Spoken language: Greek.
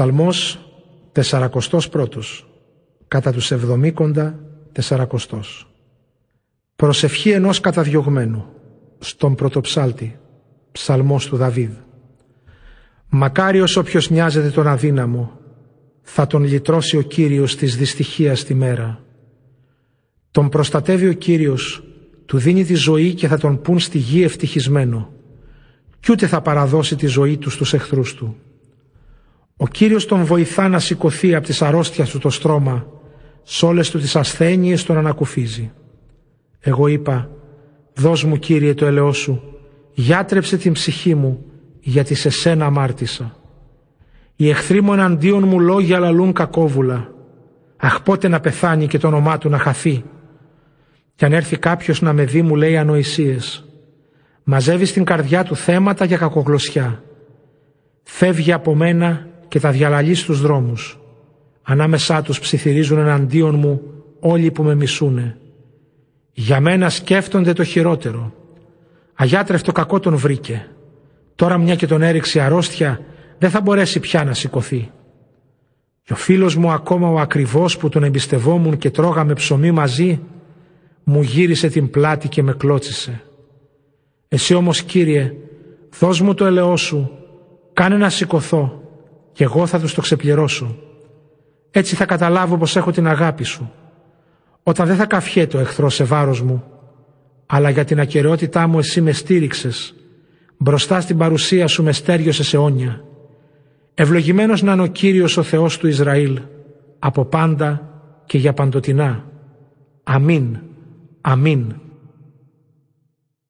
Ψαλμός τεσσαρακοστός πρώτος, κατά τους εβδομήκοντα τεσσαρακοστός. Προσευχή ενός καταδιωγμένου, στον πρωτοψάλτη, ψαλμός του Δαβίδ. Μακάριος όποιος νοιάζεται τον αδύναμο, θα τον λυτρώσει ο Κύριος της δυστυχίας τη μέρα. Τον προστατεύει ο Κύριος, του δίνει τη ζωή και θα τον πούν στη γη ευτυχισμένο, κι ούτε θα παραδώσει τη ζωή του στους εχθρούς του. Ο Κύριος τον βοηθά να σηκωθεί από τις αρρώστιας του το στρώμα, σ' όλες του τις ασθένειες τον ανακουφίζει. Εγώ είπα, δώσ' μου Κύριε το ελαιό σου, γιάτρεψε την ψυχή μου, γιατί σε σένα αμάρτησα. Οι εχθροί μου εναντίον μου λόγια λαλούν κακόβουλα. Αχ πότε να πεθάνει και το όνομά του να χαθεί. Κι αν έρθει κάποιος να με δει μου λέει ανοησίες. Μαζεύεις στην καρδιά του θέματα για κακογλωσιά. Φεύγει από μένα και τα διαλαλείς στους δρόμους. Ανάμεσά τους ψιθυρίζουν εναντίον μου όλοι που με μισούνε. Για μένα σκέφτονται το χειρότερο. Αγιάτρευτο κακό τον βρήκε. Τώρα μια και τον έριξε αρρώστια δεν θα μπορέσει πια να σηκωθεί. Και ο φίλος μου ακόμα ο ακριβώς που τον εμπιστευόμουν και τρώγαμε ψωμί μαζί μου γύρισε την πλάτη και με κλώτσισε. Εσύ όμως Κύριε δώσ' μου το ελαιό σου κάνε να σηκωθώ και εγώ θα τους το ξεπληρώσω. Έτσι θα καταλάβω πως έχω την αγάπη σου. Όταν δεν θα καφιέτο ο εχθρός σε βάρος μου αλλά για την ακαιρεότητά μου εσύ με στήριξες μπροστά στην παρουσία σου με στέριωσες αιώνια Ευλογημένος να είναι ο Κύριος ο Θεός του Ισραήλ, από πάντα και για παντοτινά. Αμήν, αμήν.